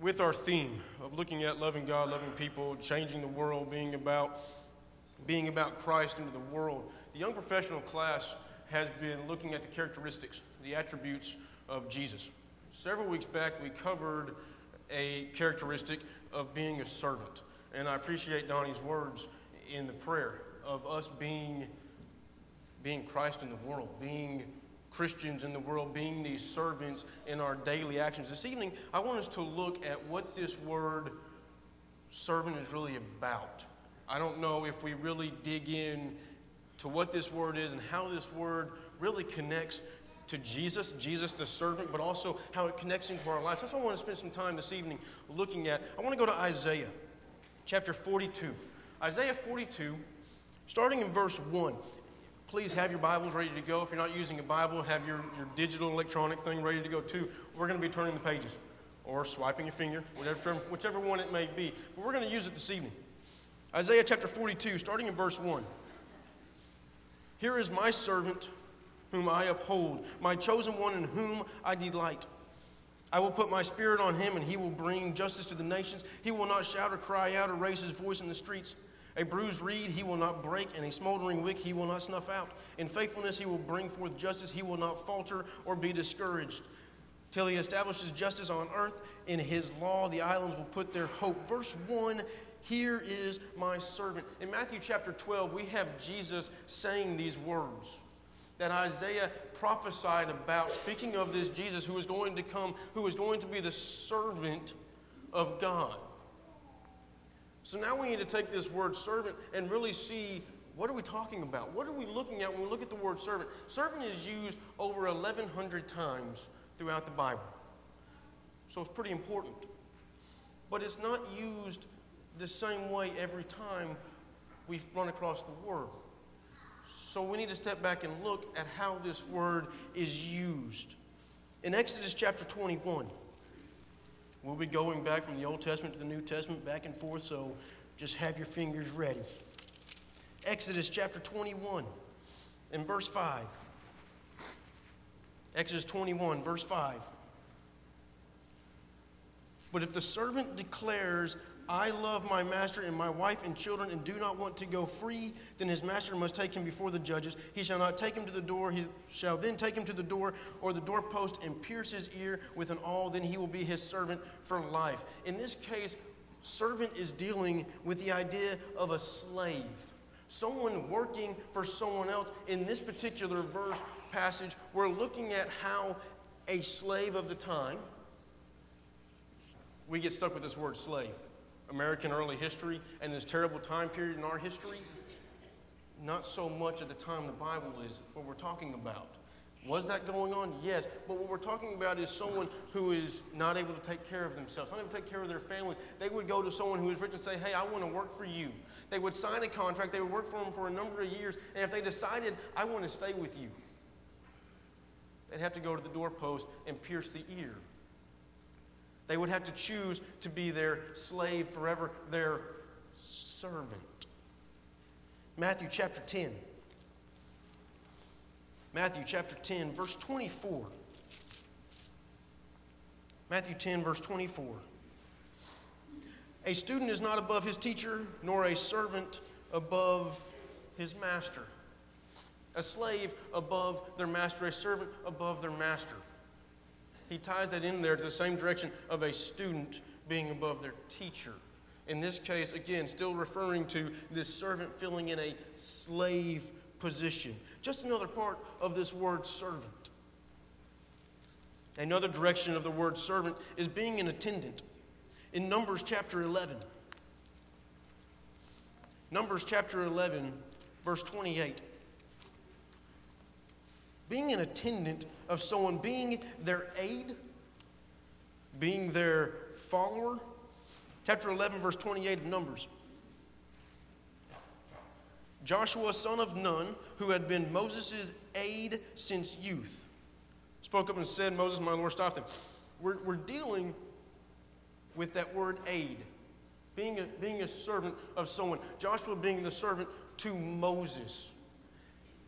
with our theme of looking at loving God, loving people, changing the world, being about being about Christ into the world, the young professional class has been looking at the characteristics, the attributes of Jesus. Several weeks back, we covered a characteristic of being a servant. And I appreciate Donnie's words in the prayer of us being, being Christ in the world, being Christians in the world, being these servants in our daily actions. This evening, I want us to look at what this word servant is really about. I don't know if we really dig in to what this word is and how this word really connects to Jesus, Jesus the servant, but also how it connects into our lives. That's what I want to spend some time this evening looking at. I want to go to Isaiah chapter 42. Isaiah 42, starting in verse 1 please have your Bibles ready to go. If you're not using a Bible, have your, your digital electronic thing ready to go too. We're going to be turning the pages or swiping your finger, whatever, whichever one it may be. But we're going to use it this evening. Isaiah chapter 42, starting in verse 1. Here is my servant whom I uphold, my chosen one in whom I delight. I will put my spirit on him, and he will bring justice to the nations. He will not shout or cry out or raise his voice in the streets. A bruised reed he will not break, and a smoldering wick he will not snuff out. In faithfulness he will bring forth justice. He will not falter or be discouraged. Till he establishes justice on earth, in his law the islands will put their hope. Verse 1 Here is my servant. In Matthew chapter 12, we have Jesus saying these words that Isaiah prophesied about, speaking of this Jesus who is going to come, who is going to be the servant of God. So now we need to take this word servant and really see what are we talking about? What are we looking at when we look at the word servant? Servant is used over 1,100 times throughout the Bible. So it's pretty important. But it's not used the same way every time we run across the word. So we need to step back and look at how this word is used. In Exodus chapter 21, We'll be going back from the Old Testament to the New Testament, back and forth, so just have your fingers ready. Exodus chapter 21 and verse 5. Exodus 21, verse 5. But if the servant declares, I love my master and my wife and children and do not want to go free, then his master must take him before the judges. He shall not take him to the door. He shall then take him to the door or the doorpost and pierce his ear with an awl. Then he will be his servant for life. In this case, servant is dealing with the idea of a slave, someone working for someone else. In this particular verse passage, we're looking at how a slave of the time, we get stuck with this word slave. American early history and this terrible time period in our history, not so much at the time the Bible is what we're talking about. Was that going on? Yes. But what we're talking about is someone who is not able to take care of themselves, not able to take care of their families. They would go to someone who is rich and say, Hey, I want to work for you. They would sign a contract, they would work for them for a number of years, and if they decided, I want to stay with you, they'd have to go to the doorpost and pierce the ear they would have to choose to be their slave forever, their servant. Matthew chapter 10. Matthew chapter 10, verse 24. Matthew 10, verse 24. A student is not above his teacher, nor a servant above his master. A slave above their master, a servant above their master he ties that in there to the same direction of a student being above their teacher. In this case, again, still referring to this servant filling in a slave position. Just another part of this word servant. Another direction of the word servant is being an attendant. In Numbers chapter 11, Numbers chapter 11, verse 28. Being an attendant of someone, being their aid, being their follower. Chapter 11, verse 28 of Numbers. Joshua, son of Nun, who had been Moses' aid since youth, spoke up and said, Moses, my Lord, stop them. We're, we're dealing with that word aid, being a, being a servant of someone. Joshua being the servant to Moses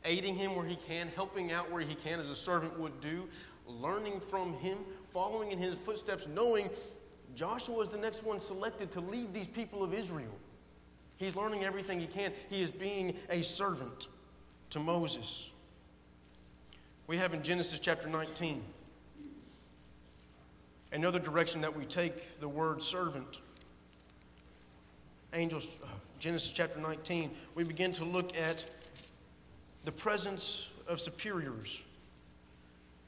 aiding him where he can, helping out where he can, as a servant would do, learning from him, following in his footsteps, knowing Joshua is the next one selected to lead these people of Israel. He's learning everything he can. He is being a servant to Moses. We have in Genesis chapter 19 another direction that we take the word servant. Angels, uh, Genesis chapter 19, we begin to look at the presence of superiors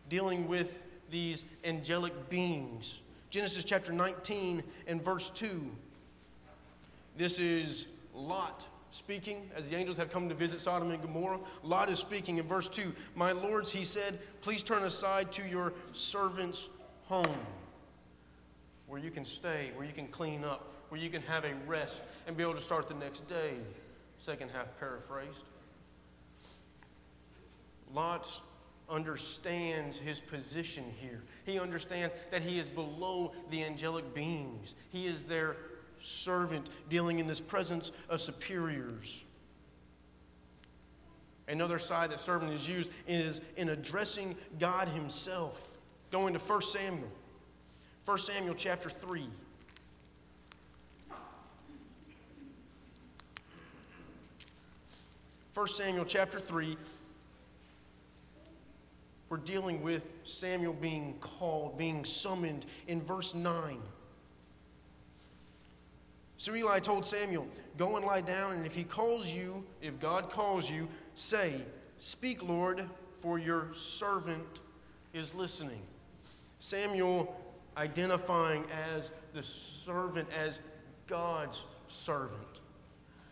dealing with these angelic beings. Genesis chapter 19 and verse 2. This is Lot speaking as the angels have come to visit Sodom and Gomorrah. Lot is speaking in verse 2. My lords, he said, please turn aside to your servant's home where you can stay, where you can clean up, where you can have a rest and be able to start the next day. Second half paraphrased. Lot understands his position here. He understands that he is below the angelic beings. He is their servant dealing in this presence of superiors. Another side that servant is used is in addressing God himself. Going to 1 Samuel. 1 Samuel chapter 3. First Samuel chapter 3, we're dealing with Samuel being called, being summoned in verse 9. So Eli told Samuel, Go and lie down, and if he calls you, if God calls you, say, Speak, Lord, for your servant is listening. Samuel identifying as the servant, as God's servant,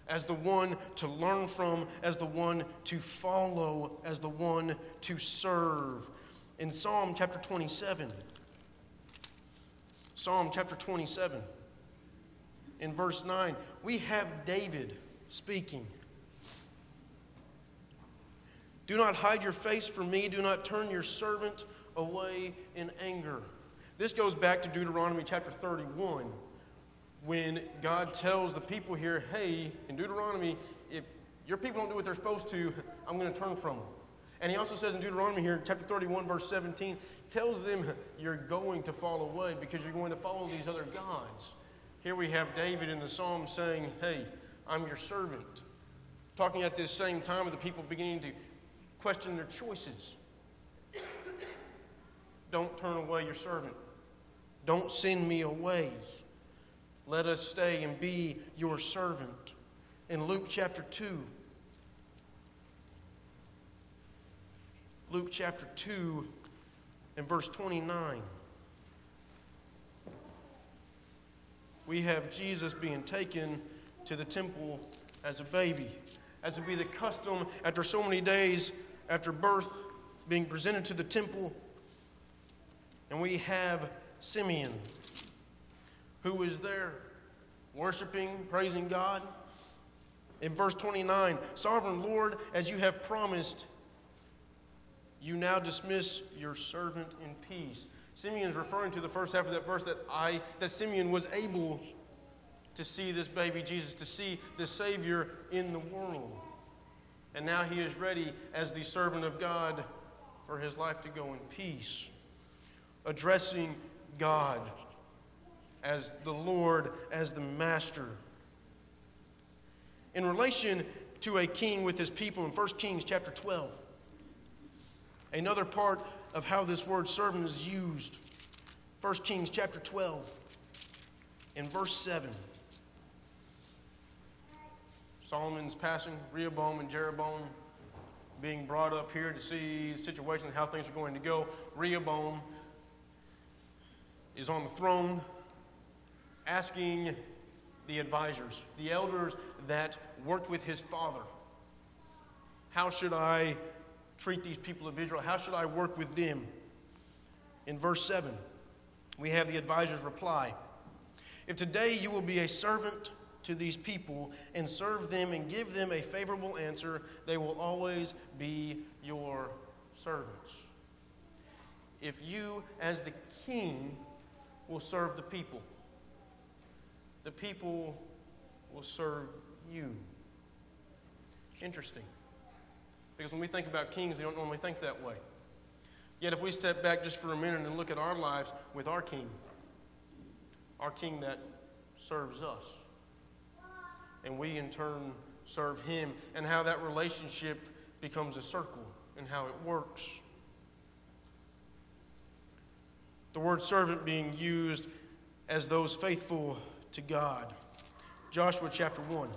as the one to learn from, as the one to follow, as the one to serve. In Psalm chapter 27, Psalm chapter 27, in verse 9, we have David speaking. Do not hide your face from me. Do not turn your servant away in anger. This goes back to Deuteronomy chapter 31 when God tells the people here, hey, in Deuteronomy, if your people don't do what they're supposed to, I'm going to turn from them. And he also says in Deuteronomy here, chapter 31, verse 17, tells them you're going to fall away because you're going to follow these other gods. Here we have David in the psalm saying, Hey, I'm your servant. Talking at this same time of the people beginning to question their choices. Don't turn away your servant. Don't send me away. Let us stay and be your servant. In Luke chapter 2, Luke chapter 2 and verse 29. We have Jesus being taken to the temple as a baby, as would be the custom after so many days after birth, being presented to the temple. And we have Simeon, who is there worshiping, praising God. In verse 29, Sovereign Lord, as you have promised, you now dismiss your servant in peace. Simeon is referring to the first half of that verse that I that Simeon was able to see this baby Jesus, to see the Savior in the world. And now he is ready as the servant of God for his life to go in peace. Addressing God, as the Lord, as the master. In relation to a king with his people in 1 Kings chapter 12, another part of how this word servant is used. 1 Kings chapter 12, in verse 7. Solomon's passing, Rehoboam and Jeroboam being brought up here to see the situation, how things are going to go. Rehoboam is on the throne asking the advisors, the elders that worked with his father, how should I treat these people of Israel? How should I work with them? In verse 7, we have the advisors reply If today you will be a servant to these people and serve them and give them a favorable answer, they will always be your servants. If you, as the king, will serve the people. The people will serve you. Interesting. Because when we think about kings, we don't normally think that way. Yet, if we step back just for a minute and look at our lives with our king, our king that serves us. And we in turn serve him, and how that relationship becomes a circle and how it works. The word servant being used as those faithful to God. Joshua chapter 1.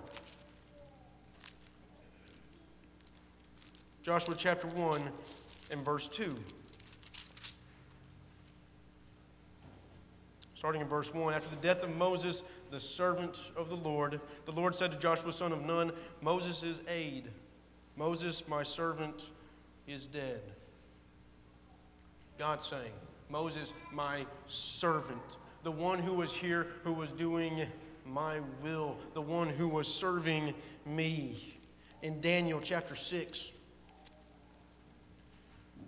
Joshua chapter 1 and verse 2. Starting in verse 1 After the death of Moses, the servant of the Lord, the Lord said to Joshua, son of Nun, Moses' aide, Moses, my servant, is dead. God saying, Moses, my servant, the one who was here, who was doing my will, the one who was serving me. In Daniel chapter 6,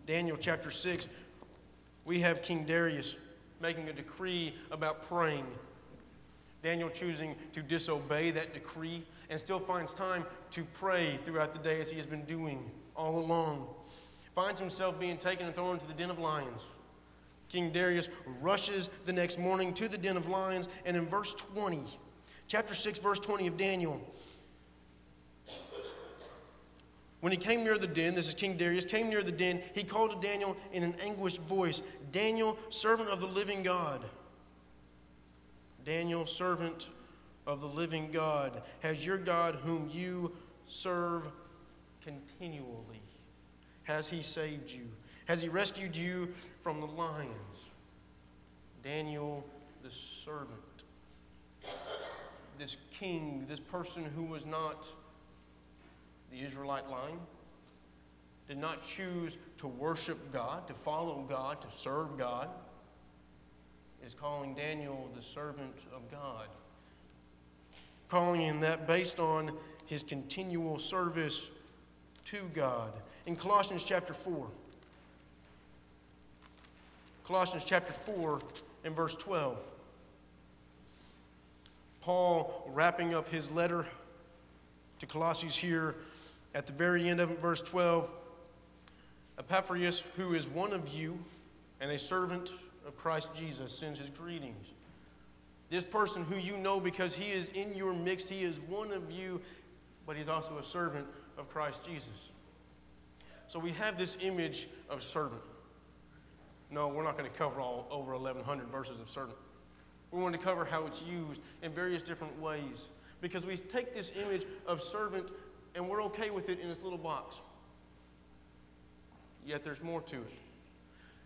Daniel chapter 6, we have King Darius making a decree about praying. Daniel choosing to disobey that decree and still finds time to pray throughout the day as he has been doing all along. Finds himself being taken and thrown into the den of lions. King Darius rushes the next morning to the den of lions, and in verse 20, chapter 6, verse 20 of Daniel, when he came near the den, this is King Darius, came near the den, he called to Daniel in an anguished voice Daniel, servant of the living God. Daniel, servant of the living God, has your God, whom you serve continually, has he saved you? Has he rescued you from the lions? Daniel, the servant, this king, this person who was not the Israelite line, did not choose to worship God, to follow God, to serve God, is calling Daniel the servant of God. Calling him that based on his continual service to God. In Colossians chapter 4, Colossians chapter 4 and verse 12. Paul wrapping up his letter to Colossians here at the very end of verse 12, Epaphras, who is one of you and a servant of Christ Jesus, sends his greetings. This person who you know because he is in your midst, he is one of you, but he's also a servant of Christ Jesus. So we have this image of servant. No, we're not going to cover all over 1,100 verses of servant. We want to cover how it's used in various different ways because we take this image of servant and we're okay with it in this little box. Yet there's more to it.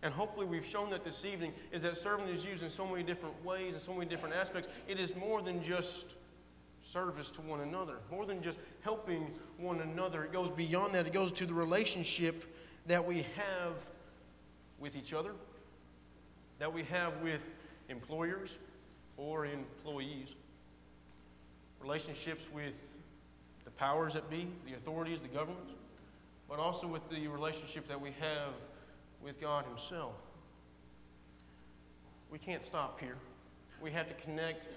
And hopefully, we've shown that this evening is that servant is used in so many different ways and so many different aspects. It is more than just service to one another, more than just helping one another. It goes beyond that, it goes to the relationship that we have with each other, that we have with employers or employees, relationships with the powers that be, the authorities, the governments, but also with the relationship that we have with God Himself. We can't stop here. We have to connect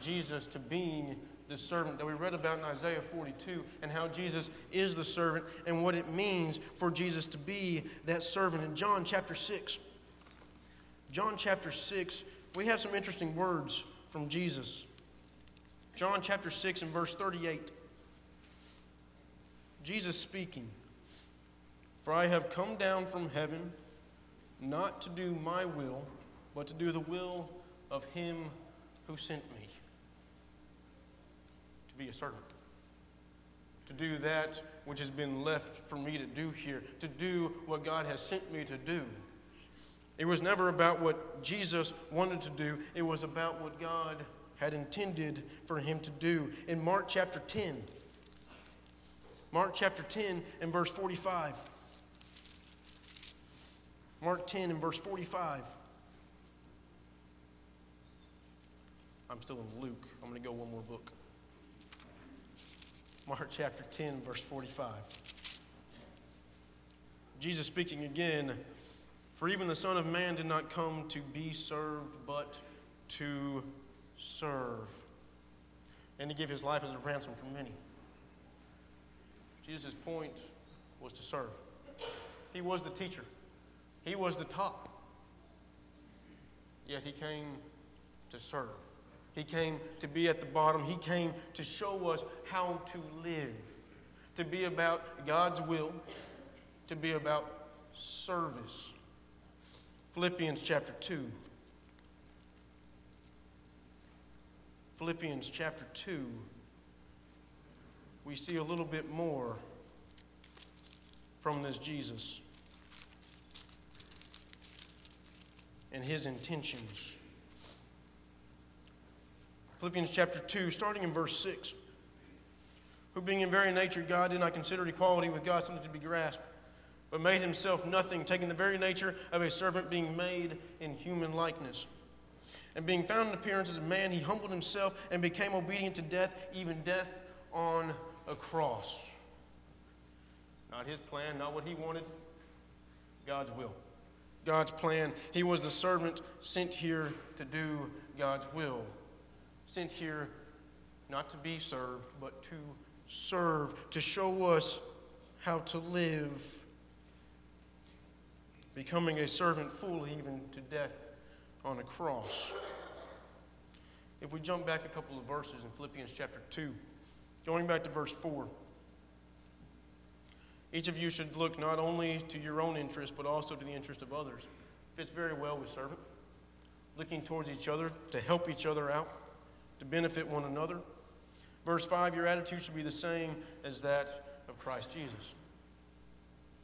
Jesus to being the servant that we read about in Isaiah 42 and how Jesus is the servant and what it means for Jesus to be that servant. In John chapter 6, John chapter 6, we have some interesting words from Jesus. John chapter 6 and verse 38. Jesus speaking, For I have come down from heaven not to do my will, but to do the will of him who sent me. Be a servant. To do that which has been left for me to do here. To do what God has sent me to do. It was never about what Jesus wanted to do, it was about what God had intended for him to do. In Mark chapter 10, Mark chapter 10 and verse 45. Mark 10 and verse 45. I'm still in Luke. I'm going to go one more book. Mark chapter 10, verse 45. Jesus speaking again, for even the Son of Man did not come to be served, but to serve, and to give his life as a ransom for many. Jesus' point was to serve. He was the teacher, he was the top. Yet he came to serve. He came to be at the bottom. He came to show us how to live, to be about God's will, to be about service. Philippians chapter 2. Philippians chapter 2, we see a little bit more from this Jesus and his intentions. Philippians chapter 2, starting in verse 6. Who, being in very nature God, did not consider equality with God something to be grasped, but made himself nothing, taking the very nature of a servant, being made in human likeness. And being found in appearance as a man, he humbled himself and became obedient to death, even death on a cross. Not his plan, not what he wanted, God's will. God's plan. He was the servant sent here to do God's will. Sent here not to be served, but to serve, to show us how to live. Becoming a servant fully, even to death on a cross. If we jump back a couple of verses in Philippians chapter 2, going back to verse 4. Each of you should look not only to your own interest, but also to the interest of others. Fits very well with servant. Looking towards each other to help each other out, to benefit one another. Verse 5 Your attitude should be the same as that of Christ Jesus.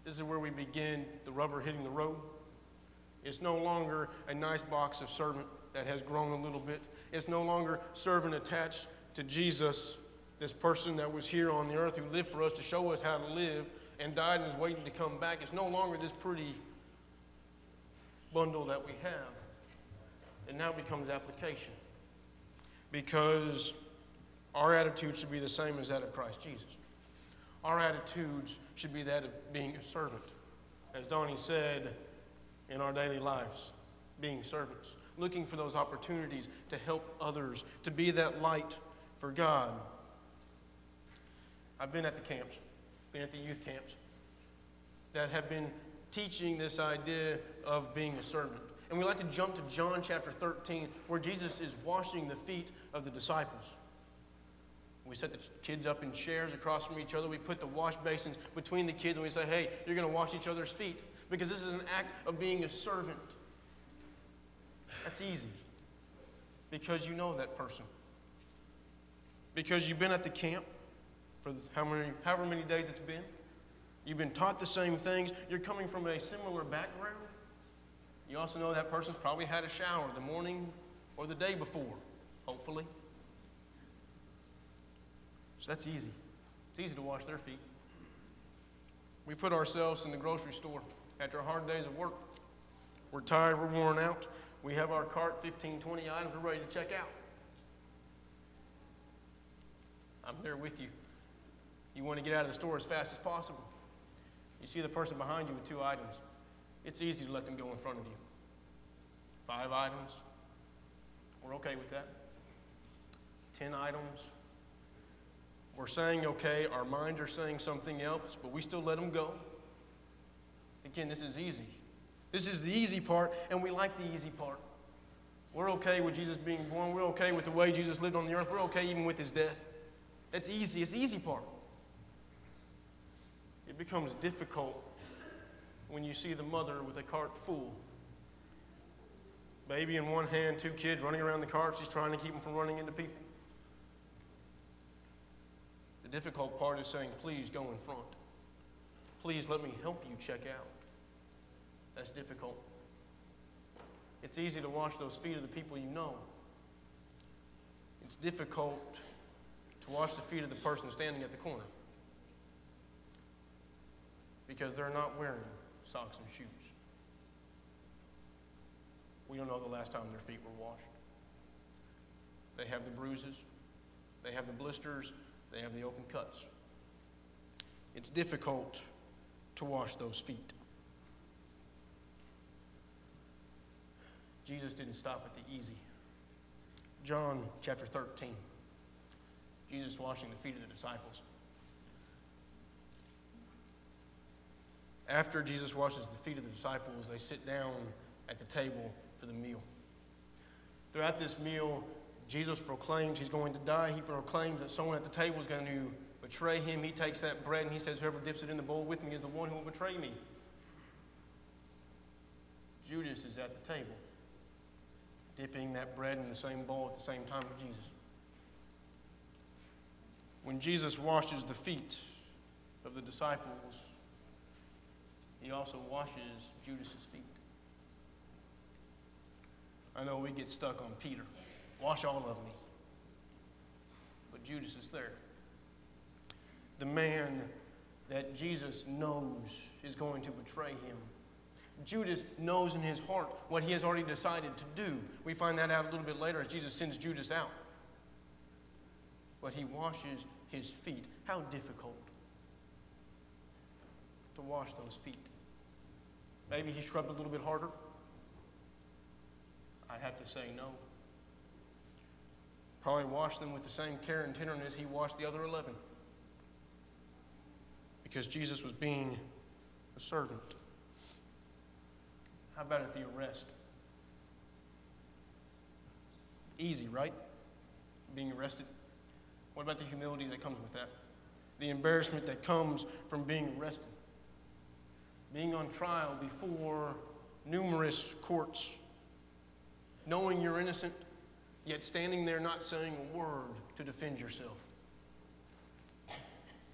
This is where we begin the rubber hitting the road. It's no longer a nice box of servant that has grown a little bit. It's no longer servant attached to Jesus, this person that was here on the earth who lived for us to show us how to live and died and is waiting to come back. It's no longer this pretty bundle that we have. It now becomes application. Because our attitude should be the same as that of Christ Jesus. Our attitudes should be that of being a servant. As Donnie said, in our daily lives, being servants, looking for those opportunities to help others, to be that light for God. I've been at the camps been at the youth camps that have been teaching this idea of being a servant. And we like to jump to John chapter 13, where Jesus is washing the feet of the disciples. We set the kids up in chairs across from each other. We put the wash basins between the kids, and we say, hey, you're going to wash each other's feet because this is an act of being a servant. That's easy because you know that person. Because you've been at the camp, for how many, however many days it's been. You've been taught the same things. You're coming from a similar background. You also know that person's probably had a shower the morning or the day before, hopefully. So that's easy. It's easy to wash their feet. We put ourselves in the grocery store after hard days of work. We're tired, we're worn out. We have our cart, 15, 20 items, we're ready to check out. I'm there with you. You want to get out of the store as fast as possible. You see the person behind you with two items. It's easy to let them go in front of you. Five items, we're okay with that. Ten items, we're saying okay, our minds are saying something else, but we still let them go. Again, this is easy. This is the easy part, and we like the easy part. We're okay with Jesus being born. We're okay with the way Jesus lived on the earth. We're okay even with his death. That's easy. It's the easy part. It becomes difficult when you see the mother with a cart full. Baby in one hand, two kids running around the cart. She's trying to keep them from running into people. The difficult part is saying, please go in front. Please let me help you check out. That's difficult. It's easy to wash those feet of the people you know. It's difficult to wash the feet of the person standing at the corner because they're not wearing socks and shoes. We don't know the last time their feet were washed. They have the bruises, they have the blisters, they have the open cuts. It's difficult to wash those feet. Jesus didn't stop at the easy. John chapter 13. Jesus washing the feet of the disciples. After Jesus washes the feet of the disciples, they sit down at the table for the meal. Throughout this meal, Jesus proclaims he's going to die. He proclaims that someone at the table is going to betray him. He takes that bread and he says, Whoever dips it in the bowl with me is the one who will betray me. Judas is at the table, dipping that bread in the same bowl at the same time with Jesus. When Jesus washes the feet of the disciples, he also washes Judas's feet. I know we get stuck on Peter. Wash all of me. But Judas is there. The man that Jesus knows is going to betray him. Judas knows in his heart what he has already decided to do. We find that out a little bit later as Jesus sends Judas out. But he washes his feet. How difficult to wash those feet. Maybe he scrubbed a little bit harder. I'd have to say no. Probably washed them with the same care and tenderness he washed the other 11. Because Jesus was being a servant. How about at the arrest? Easy, right? Being arrested. What about the humility that comes with that? The embarrassment that comes from being arrested. Being on trial before numerous courts knowing you're innocent, yet standing there not saying a word to defend yourself.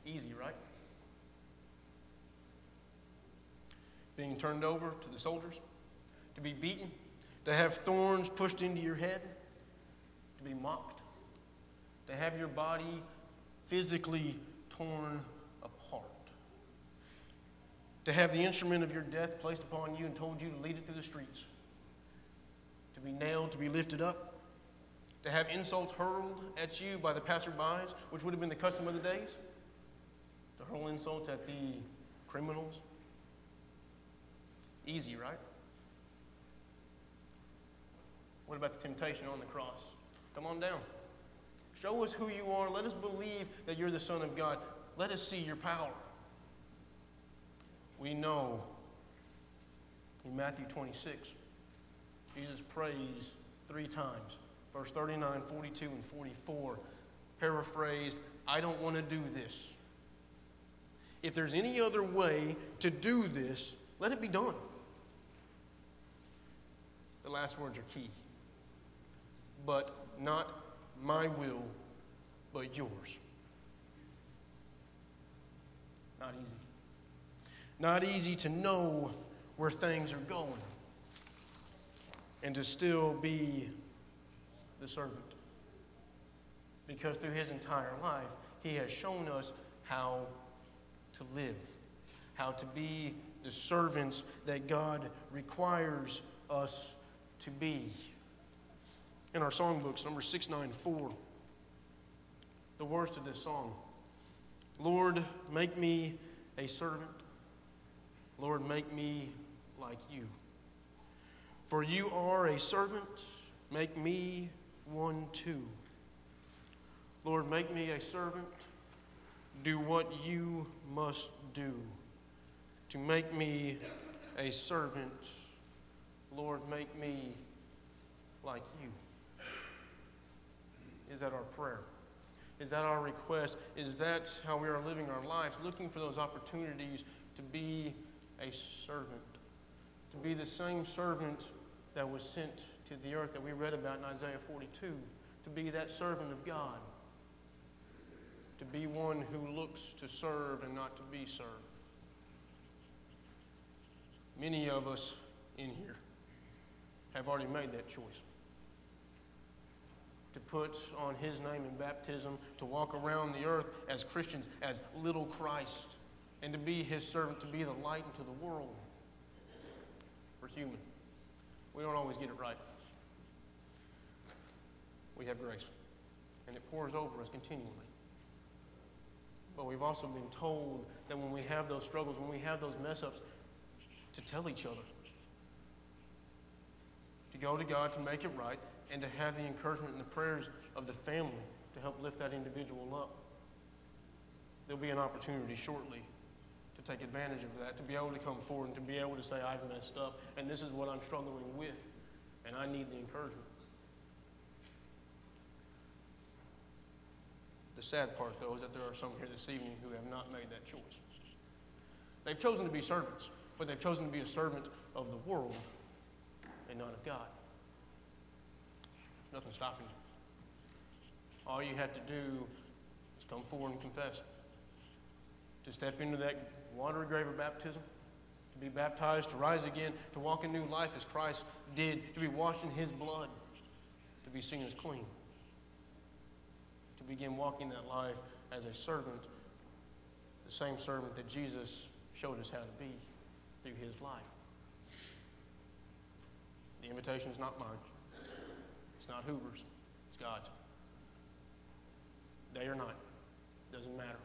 Easy, right? Being turned over to the soldiers, to be beaten, to have thorns pushed into your head, to be mocked, to have your body physically torn to have the instrument of your death placed upon you and told you to lead it through the streets to be nailed, to be lifted up, to have insults hurled at you by the passerbys, which would have been the custom of the days, to hurl insults at the criminals. Easy, right? What about the temptation on the cross? Come on down. Show us who you are. Let us believe that you're the Son of God. Let us see your power. We know in Matthew 26 Jesus prays three times. Verse 39, 42, and 44. Paraphrased, I don't want to do this. If there's any other way to do this, let it be done. The last words are key. But not my will, but yours. Not easy. Not easy to know where things are going and to still be the servant. Because through his entire life, he has shown us how to live, how to be the servants that God requires us to be. In our songbooks, number 694, the words to this song Lord, make me a servant. Lord, make me like you. For you are a servant, make me one too. Lord, make me a servant, do what you must do. To make me a servant, Lord, make me like you. Is that our prayer? Is that our request? Is that how we are living our lives? Looking for those opportunities to be a servant, to be the same servant that was sent to the earth that we read about in Isaiah 42 to be that servant of God, to be one who looks to serve and not to be served. Many of us in here have already made that choice. To put on His name in baptism, to walk around the earth as Christians, as little Christ, and to be His servant, to be the light into the world. We're human. We don't always get it right. We have grace, and it pours over us continually. But we've also been told that when we have those struggles, when we have those mess ups, to tell each other, to go to God to make it right, and to have the encouragement and the prayers of the family to help lift that individual up. There'll be an opportunity shortly to take advantage of that, to be able to come forward and to be able to say, I've messed up, and this is what I'm struggling with, and I need the encouragement. The sad part, though, is that there are some here this evening who have not made that choice. They've chosen to be servants, but they've chosen to be a servant of the world and not of God. There's nothing stopping you. All you have to do is come forward and confess. To step into that watery grave of baptism, to be baptized, to rise again, to walk in new life as Christ did, to be washed in His blood, to be seen as clean, to begin walking that life as a servant, the same servant that Jesus showed us how to be through His life. The invitation is not mine. It's not Hoover's. It's God's. Day or night. Doesn't matter.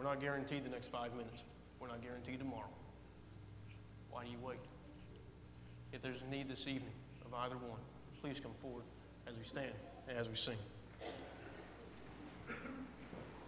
We're not guaranteed the next five minutes. We're not guaranteed tomorrow. Why do you wait? If there's a need this evening of either one, please come forward as we stand and as we sing.